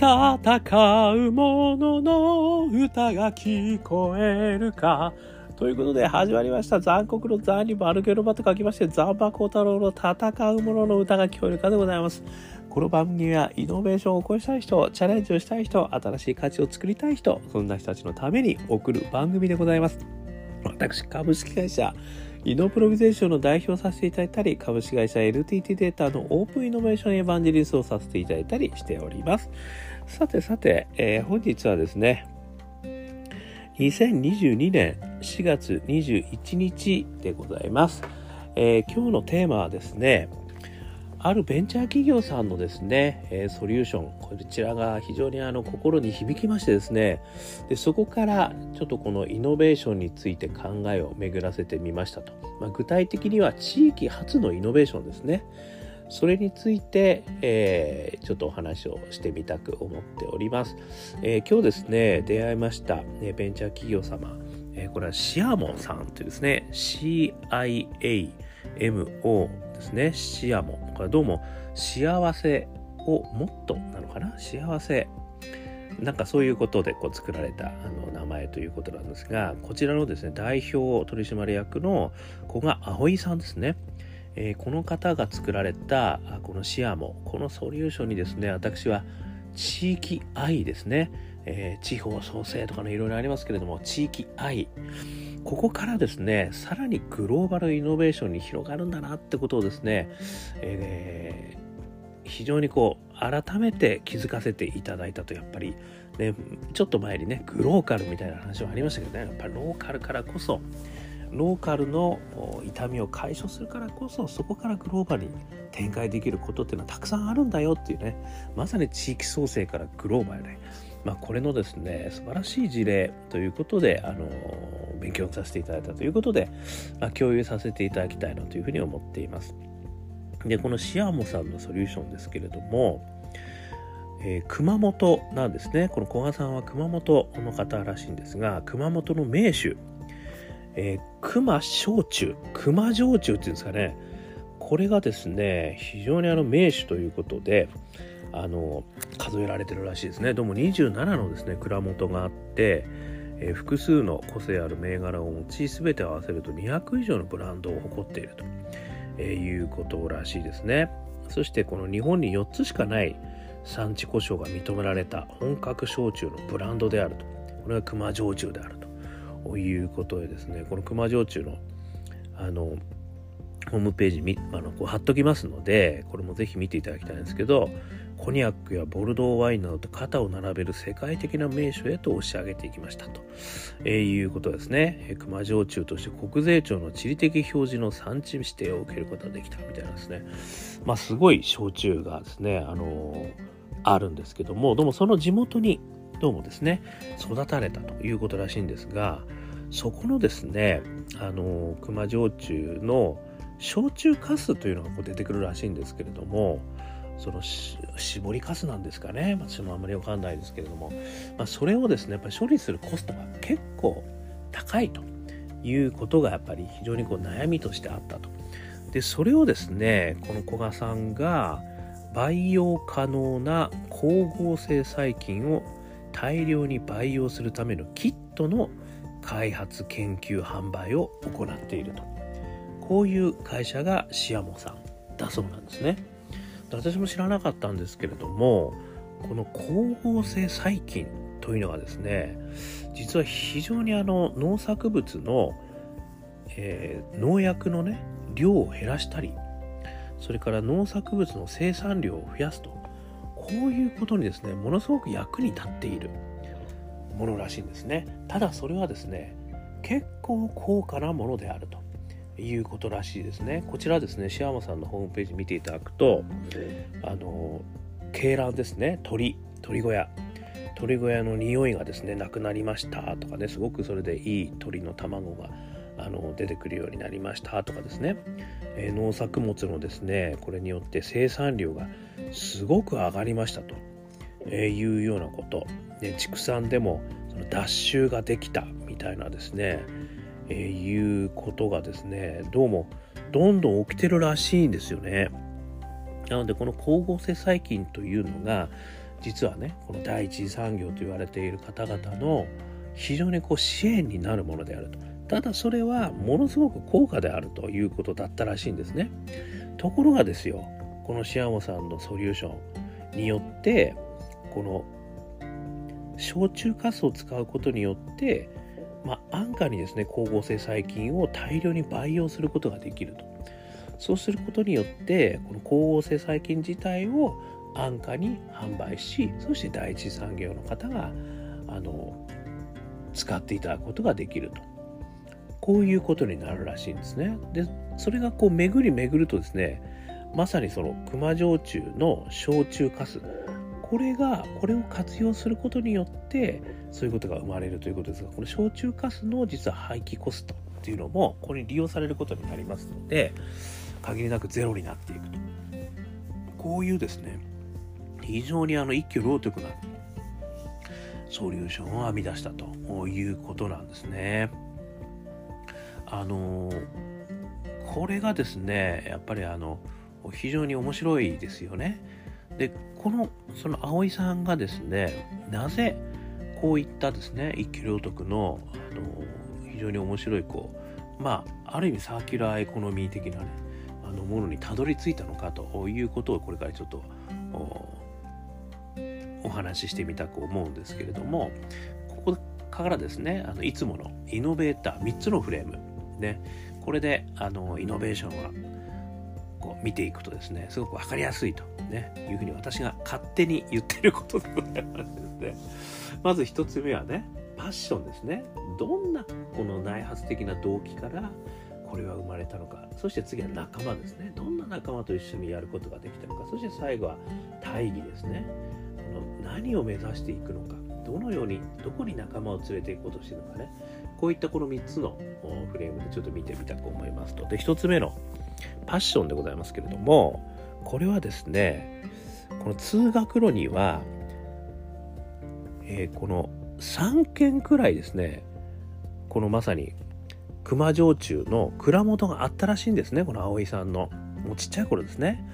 戦う者のの歌が聞こえるか。ということで始まりました。残酷の残にバルゲロバと書きまして、残馬孝太郎の戦う者の歌が聞こえるかでございます。この番組はイノベーションを起こしたい人、チャレンジをしたい人、新しい価値を作りたい人、そんな人たちのために送る番組でございます。私、株式会社、イノプロビゼーションの代表させていただいたり、株式会社 NTT データのオープンイノベーションエヴァンジェリストをさせていただいたりしております。さてさて、えー、本日はですね、2022年4月21日でございます。えー、今日のテーマはですね、あるベンチャー企業さんのですね、えー、ソリューション、こちらが非常にあの心に響きましてですねで、そこからちょっとこのイノベーションについて考えを巡らせてみましたと。まあ、具体的には地域発のイノベーションですね。それについて、えー、ちょっとお話をしてみたく思っております。えー、今日ですね、出会いました、ね、ベンチャー企業様、えー、これはシアモンさんというですね、CIA MO ですね。シアモン。これどうも幸せをもっとなのかな？幸せ。なんかそういうことでこう作られたあの名前ということなんですが、こちらのですね、代表取締役の子が葵さんですね。えー、この方が作られたこのシアモ、このソリューションにですね、私は地域愛ですね。えー、地方創生とかのいろいろありますけれども、地域愛。ここからですね、さらにグローバルイノベーションに広がるんだなってことをですね、えー、非常にこう、改めて気づかせていただいたと、やっぱり、ね、ちょっと前にね、グローカルみたいな話はありましたけどね、やっぱりローカルからこそ、ローカルの痛みを解消するからこそそこからグローバルに展開できることっていうのはたくさんあるんだよっていうねまさに地域創生からグローバルで、まあ、これのですね素晴らしい事例ということであの勉強させていただいたということで、まあ、共有させていただきたいなというふうに思っています。で、このシアモさんのソリューションですけれども、えー、熊本なんですね。この古賀さんは熊本の方らしいんですが、熊本の名手、えー、熊焼酎、熊焼酎っていうんですかね。これがですね、非常にあの名手ということで、あの、数えられてるらしいですね。どうも27のですね、蔵元があって、えー、複数の個性ある銘柄を持ち全て合わせると200以上のブランドを誇っていると、えー、いうことらしいですねそしてこの日本に4つしかない産地故障が認められた本格焼酎のブランドであるとこれが熊焼酎であるいうことでですねこの熊焼酎のあのホームページあのこう貼っときますのでこれもぜひ見ていただきたいんですけどコニャックやボルドーワインなどと肩を並べる世界的な名所へと押し上げていきましたと、えー、いうことですね。熊焼酎として国税庁の地理的表示の産地指定を受けることができたみたいなんですね。まあすごい焼酎がですね、あのー、あるんですけども、どうもその地元にどうもですね、育たれたということらしいんですが、そこのですね、あの、熊焼酎の焼酎カスというのがこう出てくるらしいんですけれども、その絞りかすなんですかね私もあんまりわかんないですけれども、まあ、それをですねやっぱり処理するコストが結構高いということがやっぱり非常にこう悩みとしてあったと。でそれをですねこの古賀さんが培養可能な光合成細菌を大量に培養するためのキットの開発研究販売を行っているとこういう会社がシアモさんだそうなんですね。私も知らなかったんですけれどもこの光合成細菌というのがですね実は非常にあの農作物の、えー、農薬のね量を減らしたりそれから農作物の生産量を増やすとこういうことにですねものすごく役に立っているものらしいんですねただそれはですね結構高価なものであるということらしいですね。こちらですね、シアマさんのホームページ見ていただくと、あの、鶏卵ですね、鳥、鳥小屋。鳥小屋の匂いがですね、なくなりましたとかね、すごくそれでいい鳥の卵があの出てくるようになりましたとかですね、えー、農作物のですね、これによって生産量がすごく上がりましたと、えー、いうようなこと。で畜産でもその脱臭ができたみたいなですね、えー、いうことがですねどうもどんどん起きてるらしいんですよね。なのでこの光合成細菌というのが実はねこの第一次産業と言われている方々の非常にこう支援になるものであるとただそれはものすごく高価であるということだったらしいんですね。ところがですよこのシアモさんのソリューションによってこの焼酎カスを使うことによってまあ、安価にですね光合成細菌を大量に培養することができると。そうすることによってこの光合成細菌自体を安価に販売しそして第一産業の方があの使っていただくことができると。こういうことになるらしいんですねでそれがこう巡り巡るとですねまさにその熊焼酎の焼酎かすこれがこれを活用することによってそういうことが生まれるということですがこの焼酎かすの実は廃棄コストっていうのもこれに利用されることになりますので限りなくゼロになっていくとこういうですね非常にあの一挙両得なソリューションを編み出したということなんですね。あのこれがですねやっぱりあの非常に面白いですよね。でこのその碧さんがですねなぜこういったですね一挙両得のあの非常に面白いこうまあある意味サーキュラーエコノミー的なねあのものにたどり着いたのかということをこれからちょっとお話ししてみたく思うんですけれどもここからですねあのいつものイノベーター3つのフレームね。これであのイノベーションはこう見ていくとですねすごく分かりやすいと、ね、いうふうに私が勝手に言ってることでございましてで まず1つ目はねパッションですね。どんなこの内発的な動機からこれは生まれたのか。そして次は仲間ですね。どんな仲間と一緒にやることができたのか。そして最後は大義ですね。この何を目指していくのか。どのようにどこに仲間を連れていこうとしてるのかね。こういったこの3つのフレームでちょっと見てみたく思いますと。で1つ目のパッションでございますけれどもこれはですねこの通学路には、えー、この3軒くらいですねこのまさに熊焼酎の蔵元があったらしいんですねこの葵さんのもうちっちゃい頃ですね。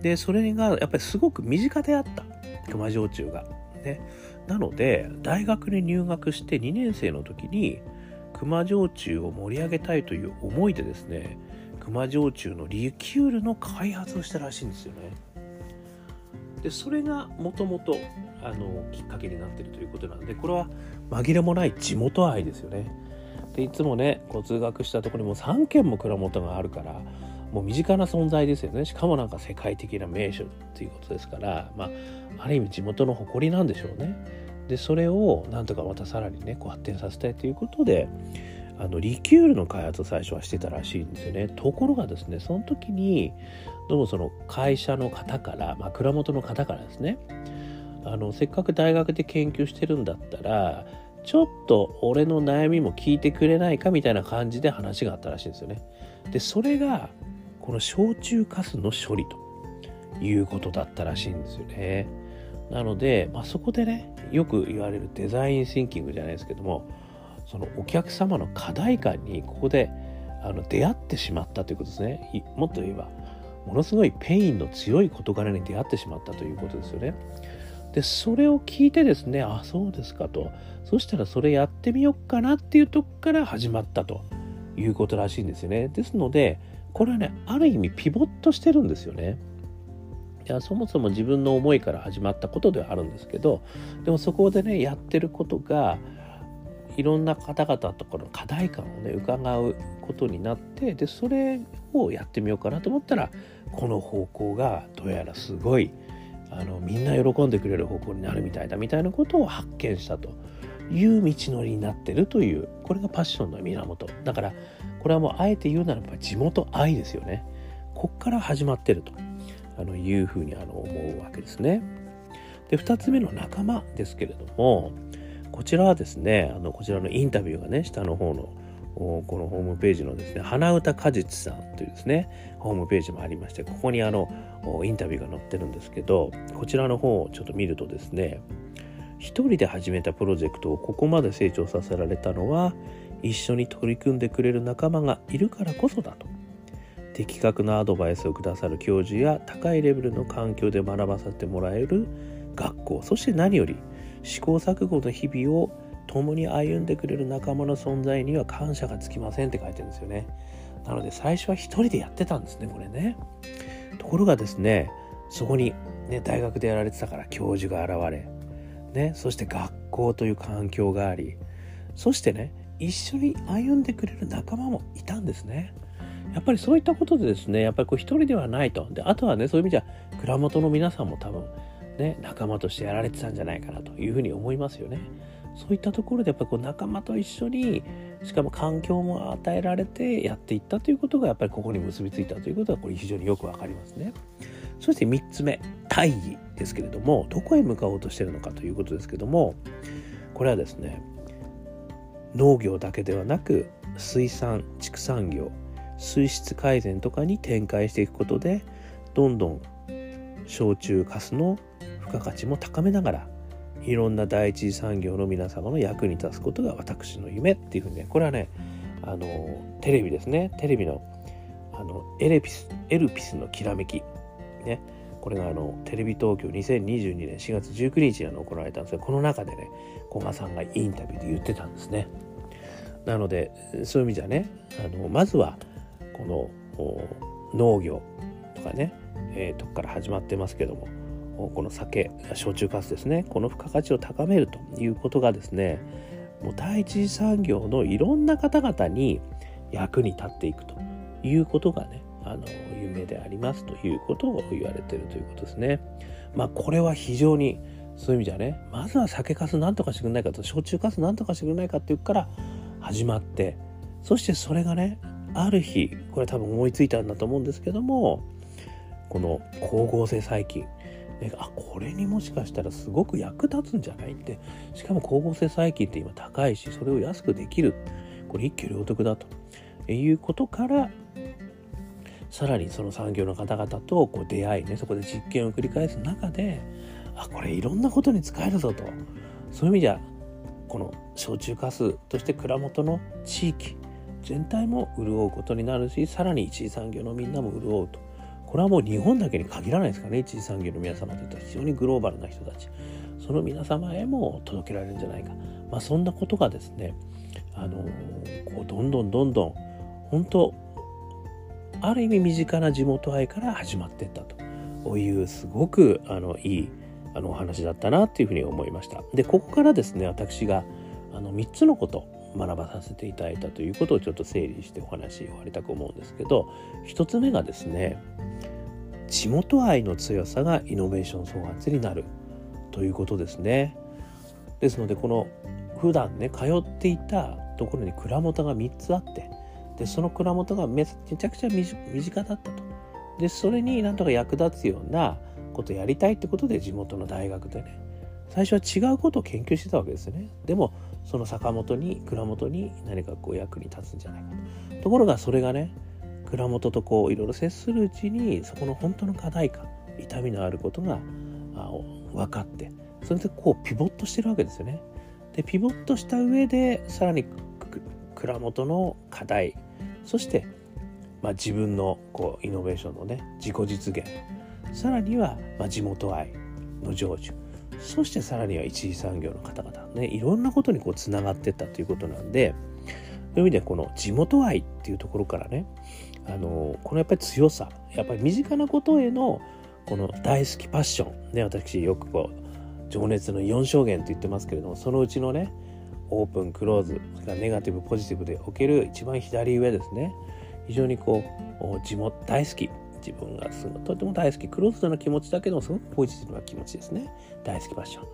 でそれがやっぱりすごく身近であった熊焼酎が。ね。なので大学に入学して2年生の時に熊焼酎を盛り上げたいという思いでですね熊焼酎のリキュールの開発をしたらしいんですよね。でそれがもともときっかけになってるということなんでこれは紛れもない地元愛ですよね。でいつもねこう通学したところにも3軒も蔵元があるからもう身近な存在ですよね。しかもなんか世界的な名所っていうことですからまあある意味地元の誇りなんでしょうね。でそれをなんとかまたさらにねこう発展させたいということであのリキュールの開発を最初はしてたらしいんですよねところがですねその時にどうもその会社の方から、ま、蔵元の方からですねあのせっかく大学で研究してるんだったらちょっと俺の悩みも聞いてくれないかみたいな感じで話があったらしいんですよね。で、それが、この焼酎かすの処理ということだったらしいんですよね。なので、まあ、そこでね、よく言われるデザインシンキングじゃないですけども、そのお客様の課題感にここであの出会ってしまったということですね。もっと言えば、ものすごいペインの強い事柄に出会ってしまったということですよね。で、それを聞いてですね、あ、そうですかと。そしたらそれやってみようかなっていうとこから始まったということらしいんですよね。ですので、これはね、ある意味ピボットしてるんですよね。いやそもそも自分の思いから始まったことではあるんですけどでもそこでねやってることがいろんな方々とこの課題感をね伺うことになってでそれをやってみようかなと思ったらこの方向がどうやらすごいあのみんな喜んでくれる方向になるみたいだみたいなことを発見したという道のりになってるというこれがパッションの源。だからこれはもうあえて言うならば地元愛ですよね。こっから始まってると。あのいうふうにあの思うわけですね。で2つ目の仲間ですけれどもこちらはですねあのこちらのインタビューがね下の方のこのホームページのですね花歌果実さんというですねホームページもありましてここにあのインタビューが載ってるんですけどこちらの方をちょっと見るとですね一人で始めたプロジェクトをここまで成長させられたのは一緒に取り組んでくれる仲間がいるからこそだと。的確なアドバイスをくださる教授や高いレベルの環境で学ばせてもらえる学校そして何より試行錯誤の日々を共に歩んでくれる仲間の存在には感謝がつきませんって書いてるんですよね。なので最初は一人でやってたんですねこれね。ところがですねそこに、ね、大学でやられてたから教授が現れ、ね、そして学校という環境がありそしてね一緒に歩んでくれる仲間もいたんですね。やっぱりそういったことでですねやっぱりこう一人ではないとであとはねそういう意味じゃ蔵元の皆さんも多分ね仲間としてやられてたんじゃないかなというふうに思いますよねそういったところでやっぱりこう仲間と一緒にしかも環境も与えられてやっていったということがやっぱりここに結びついたということはこれ非常によくわかりますね。そして3つ目大義ですけれどもどこへ向かおうとしているのかということですけどもこれはですね農業だけではなく水産畜産業水質改善とかに展開していくことでどんどん焼酎かすの付加価値も高めながらいろんな第一次産業の皆様の役に立つことが私の夢っていうふうにねこれはねあのテレビですね。テレビのあのエレピスエルピスのきらめき。ね。これがあのテレビ東京2022年4月19日に行われたんですがこの中でね古賀さんがインタビューで言ってたんですね。なのでそういう意味じゃねあのまずはこの農業とかね、えー、とこから始まってますけどもこの酒焼酎かすですねこの付加価値を高めるということがですねもう第一次産業のいろんな方々に役に立っていくということがねあの夢でありますということを言われてるということですね。まあこれは非常にそういう意味じゃねまずは酒かすなんとかしてくれないかと焼酎かすなんとかしてくれないかっていうから始まってそしてそれがねある日これ多分思いついたんだと思うんですけどもこの光合成細菌。あこれにもしかしたらすごく役立つんじゃないって。しかも光合成細菌って今高いしそれを安くできる。これ一挙両得だと。いうことからさらにその産業の方々とこう出会いねそこで実験を繰り返す中であこれいろんなことに使えるぞと。そういう意味じゃこの焼酎かすとして蔵元の地域全体も潤うことになるしさらに一次産業のみんなも潤うと。これはもう日本だけに限らないですかね一次産業の皆様といったら非常にグローバルな人たち。その皆様へも届けられるんじゃないか、まあ、そんなことがですねあのこうどんどんどんどん本当ある意味身近な地元愛から始まっていったと。いうすごくあのいいあのお話だったなっていうふうに思いました。でここからですね私があの3つのこと学ばさせていただいたということをちょっと整理してお話を終わりたく思うんですけど1つ目がですね地元愛の強さがイノベーション創発になるということですね。ですのでこの普段ね通っていたところに蔵元が3つあってでその蔵元がめちゃくちゃ身近だったと。でそれになんとか役立つようなことやりたいってことで地元の大学でね最初は違うことを研究してたわけですよね。でもその坂本に蔵元に何かこう役に立つんじゃないかと。ところがそれがね蔵元とこういろいろ接するうちにそこの本当の課題感痛みのあることが分かってそれでこうピボットしてるわけですよね。でピボットした上でさらに蔵元の課題そして、まあ、自分のこうイノベーションのね自己実現さらには、まあ、地元愛の成就そしてさらには一次産業の方々ねいろんなことにこうつながってったということなんでそういう意味でこの地元愛っていうところからねあのこのやっぱり強さやっぱり身近なことへのこの大好きパッションね私よくこう情熱の4証言と言ってますけれどもそのうちのねオープンクローズそれからネガティブポジティブでおける一番左上ですね非常にこう地元大好き自分がすごとても大好き。クローズドな気持ちだけどもすごくポジティブな気持ちですね。大好きパッション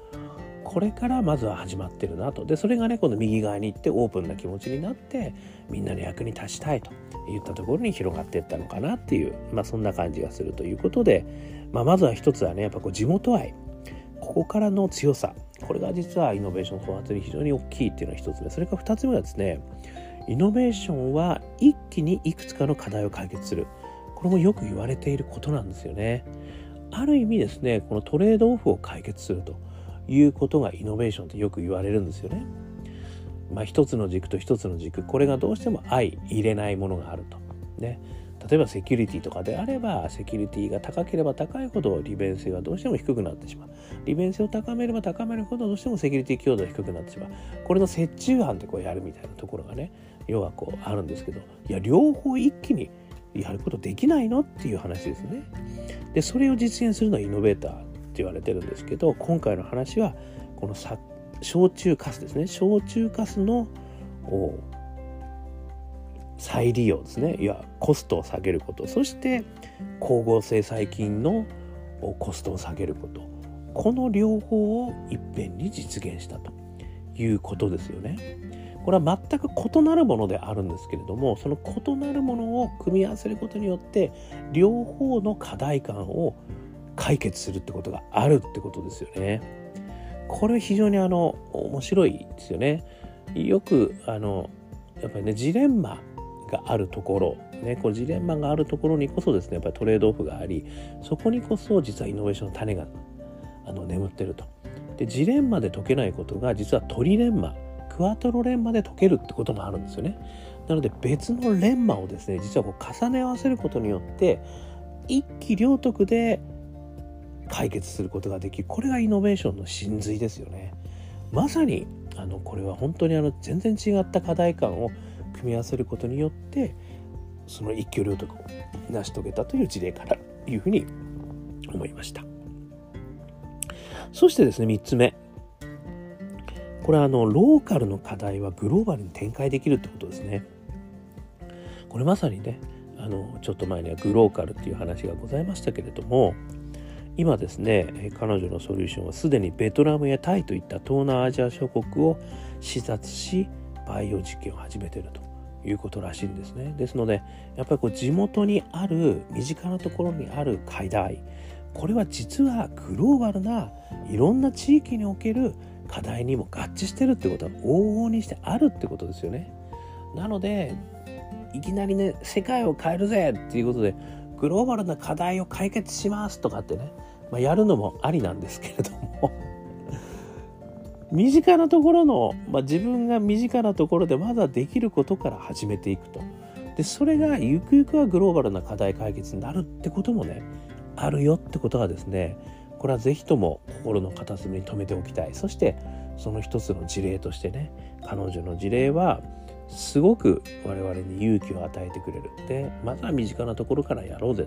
これからまずは始まってるなと。でそれがねこの右側に行ってオープンな気持ちになってみんなの役に立ちたいといったところに広がっていったのかなっていうまあそんな感じがするということで、まあ、まずは一つはねやっぱこう地元愛。ここからの強さ。これが実はイノベーション創発に非常に大きいっていうのが一つ目。それから二つ目はですねイノベーションは一気にいくつかの課題を解決する。これもよく言われていることなんですよね。ある意味ですねこのトレードオフを解決するということがイノベーションってよく言われるんですよね。まあ一つの軸と一つの軸これがどうしても相入れないものがあると。ね。例えばセキュリティとかであればセキュリティが高ければ高いほど利便性はどうしても低くなってしまう。利便性を高めれば高めるほどどうしてもセキュリティ強度が低くなってしまう。これの折衷案でこうやるみたいなところがね要はこうあるんですけどいや両方一気にやることできないの？っていう話ですね。でそれを実現するのはイノベーターって言われてるんですけど今回の話はこの焼酎カスですね。焼酎カスの再利用ですね。いやコストを下げること。そして光合成細菌のコストを下げること。この両方をいっぺんに実現したということですよね。これは全く異なるものであるんですけれどもその異なるものを組み合わせることによって両方の課題感を解決するってことがあるってことですよね。これ非常にあの面白いですよね。よくあのやっぱりねジレンマがあるところ、ね、こうジレンマがあるところにこそですねやっぱりトレードオフがありそこにこそ実はイノベーションの種があの眠ってると。でジレンマで解けないことが実はトリレンマクワトロレンマで解けるってこともあるんですよね。なので別のレンマをですね実はこう重ね合わせることによって一気両得で解決することができるこれがイノベーションの真髄ですよね。まさにあのこれは本当にあの全然違った課題感を組み合わせることによってその一挙両得を成し遂げたという事例からいうふうに思いましたそしてですね3つ目これはあのローカルの課題はグローバルに展開できるってことですねこれまさにねあのちょっと前にはグローカルっていう話がございましたけれども今ですね彼女のソリューションはすでにベトナムやタイといった東南アジア諸国を視察しバイオ実験を始めてるということらしいんですね。ですのでやっぱりこう地元にある身近なところにある課題これは実はグローバルないろんな地域における課題にも合致してるってことは往々にしてあるってことですよね。なのでいきなりね世界を変えるぜっていうことでグローバルな課題を解決しますとかってね、まあ、やるのもありなんですけれども 身近なところの、まあ、自分が身近なところでまだできることから始めていくと。で、それがゆくゆくはグローバルな課題解決になるってこともね、あるよってことがですね、これはぜひとも心の片隅に留めておきたい。そして、その一つの事例としてね、彼女の事例は、すごく我々に勇気を与えてくれる。で、まずは身近なところからやろうぜ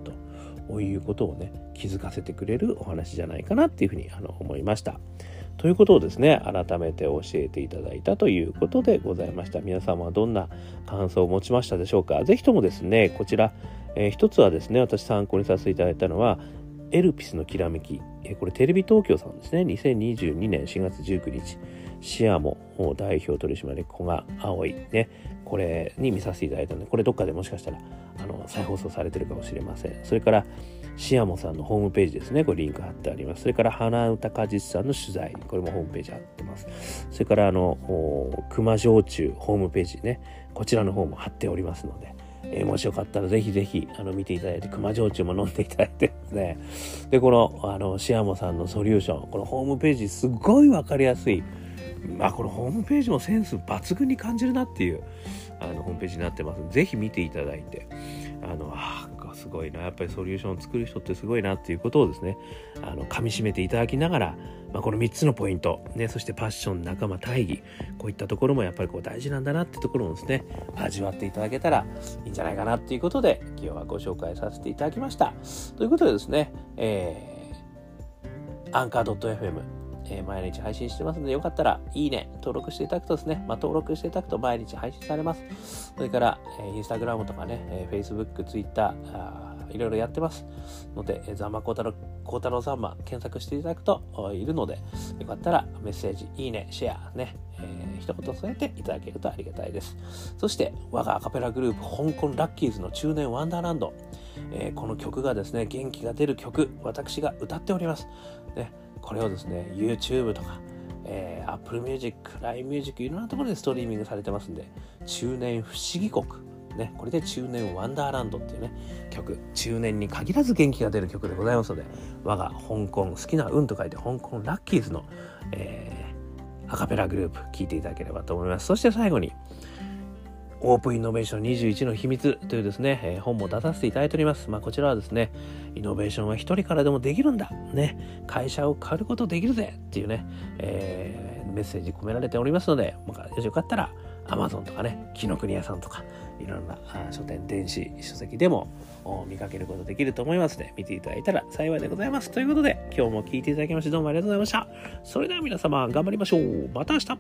ということをね、気づかせてくれるお話じゃないかなっていうふうにあの思いました。ということをですね改めて教えていただいたということでございました皆様はどんな感想を持ちましたでしょうか是非ともですねこちら、えー、一つはですね私参考にさせていただいたのはエルピスのきらめき、え、これテレビ東京さんですね2022年4月19日シアモ代表取締役古賀葵ねこれに見させていただいたのでこれどっかでもしかしたらあの再放送されてるかもしれませんそれからシアモさんのホームページですね。これリンク貼ってあります。それから花歌果実さんの取材。これもホームページ貼ってます。それからあの、熊焼酎ホームページね。こちらの方も貼っておりますので。えー、もしよかったらぜひぜひあの見ていただいて熊焼酎も飲んでいただいてです ね。でこのあのシアモさんのソリューションこのホームページすごいわかりやすい。まあこのホームページもセンス抜群に感じるなっていうあのホームページになってます。ぜひ見ていただいて。あのあすごいな。やっぱりソリューションを作る人ってすごいなっていうことをですねあの噛みしめていただきながら、まあ、この3つのポイント、ね、そしてパッション仲間大義こういったところもやっぱりこう大事なんだなってところもですね味わっていただけたらいいんじゃないかなっていうことで今日はご紹介させていただきました。ということでですね、えー、アンカー .fm えー、毎日配信してますので、よかったら、いいね、登録していただくとですね、まあ、登録していただくと毎日配信されます。それから、えー、インスタグラムとかね、えー、Facebook、Twitter、いろいろやってますので、ザンマコータロコータロザンマ検索していただくといるので、よかったらメッセージ、いいね、シェアね、えー、一言添えていただけるとありがたいです。そして、我がアカペラグループ、香港ラッキーズの中年ワンダーランド、えー、この曲がですね、元気が出る曲、私が歌っております。ね、これをですね YouTube とか、えー、Apple Music、LINE Music いろんなところでストリーミングされてますんで中年不思議国。ね、これで中年ワンダーランドっていうね曲。中年に限らず元気が出る曲でございますので我が香港好きな運と書いて香港ラッキーズの、えー、アカペラグループ聴いていただければと思います。そして最後にオープンイノベーション21の秘密というですね、えー、本も出させていただいております。まあ、こちらはですね、イノベーションは一人からでもできるんだ。ね、会社を変えることできるぜっていうね、えー、メッセージ込められておりますので、もしよかったら、アマゾンとかね、紀ノ国屋さんとか、いろんな書店、電子書籍でも見かけることできると思いますので、見ていただいたら幸いでございます。ということで、今日も聞いていただきましてどうもありがとうございました。それでは皆様、頑張りましょう。また明日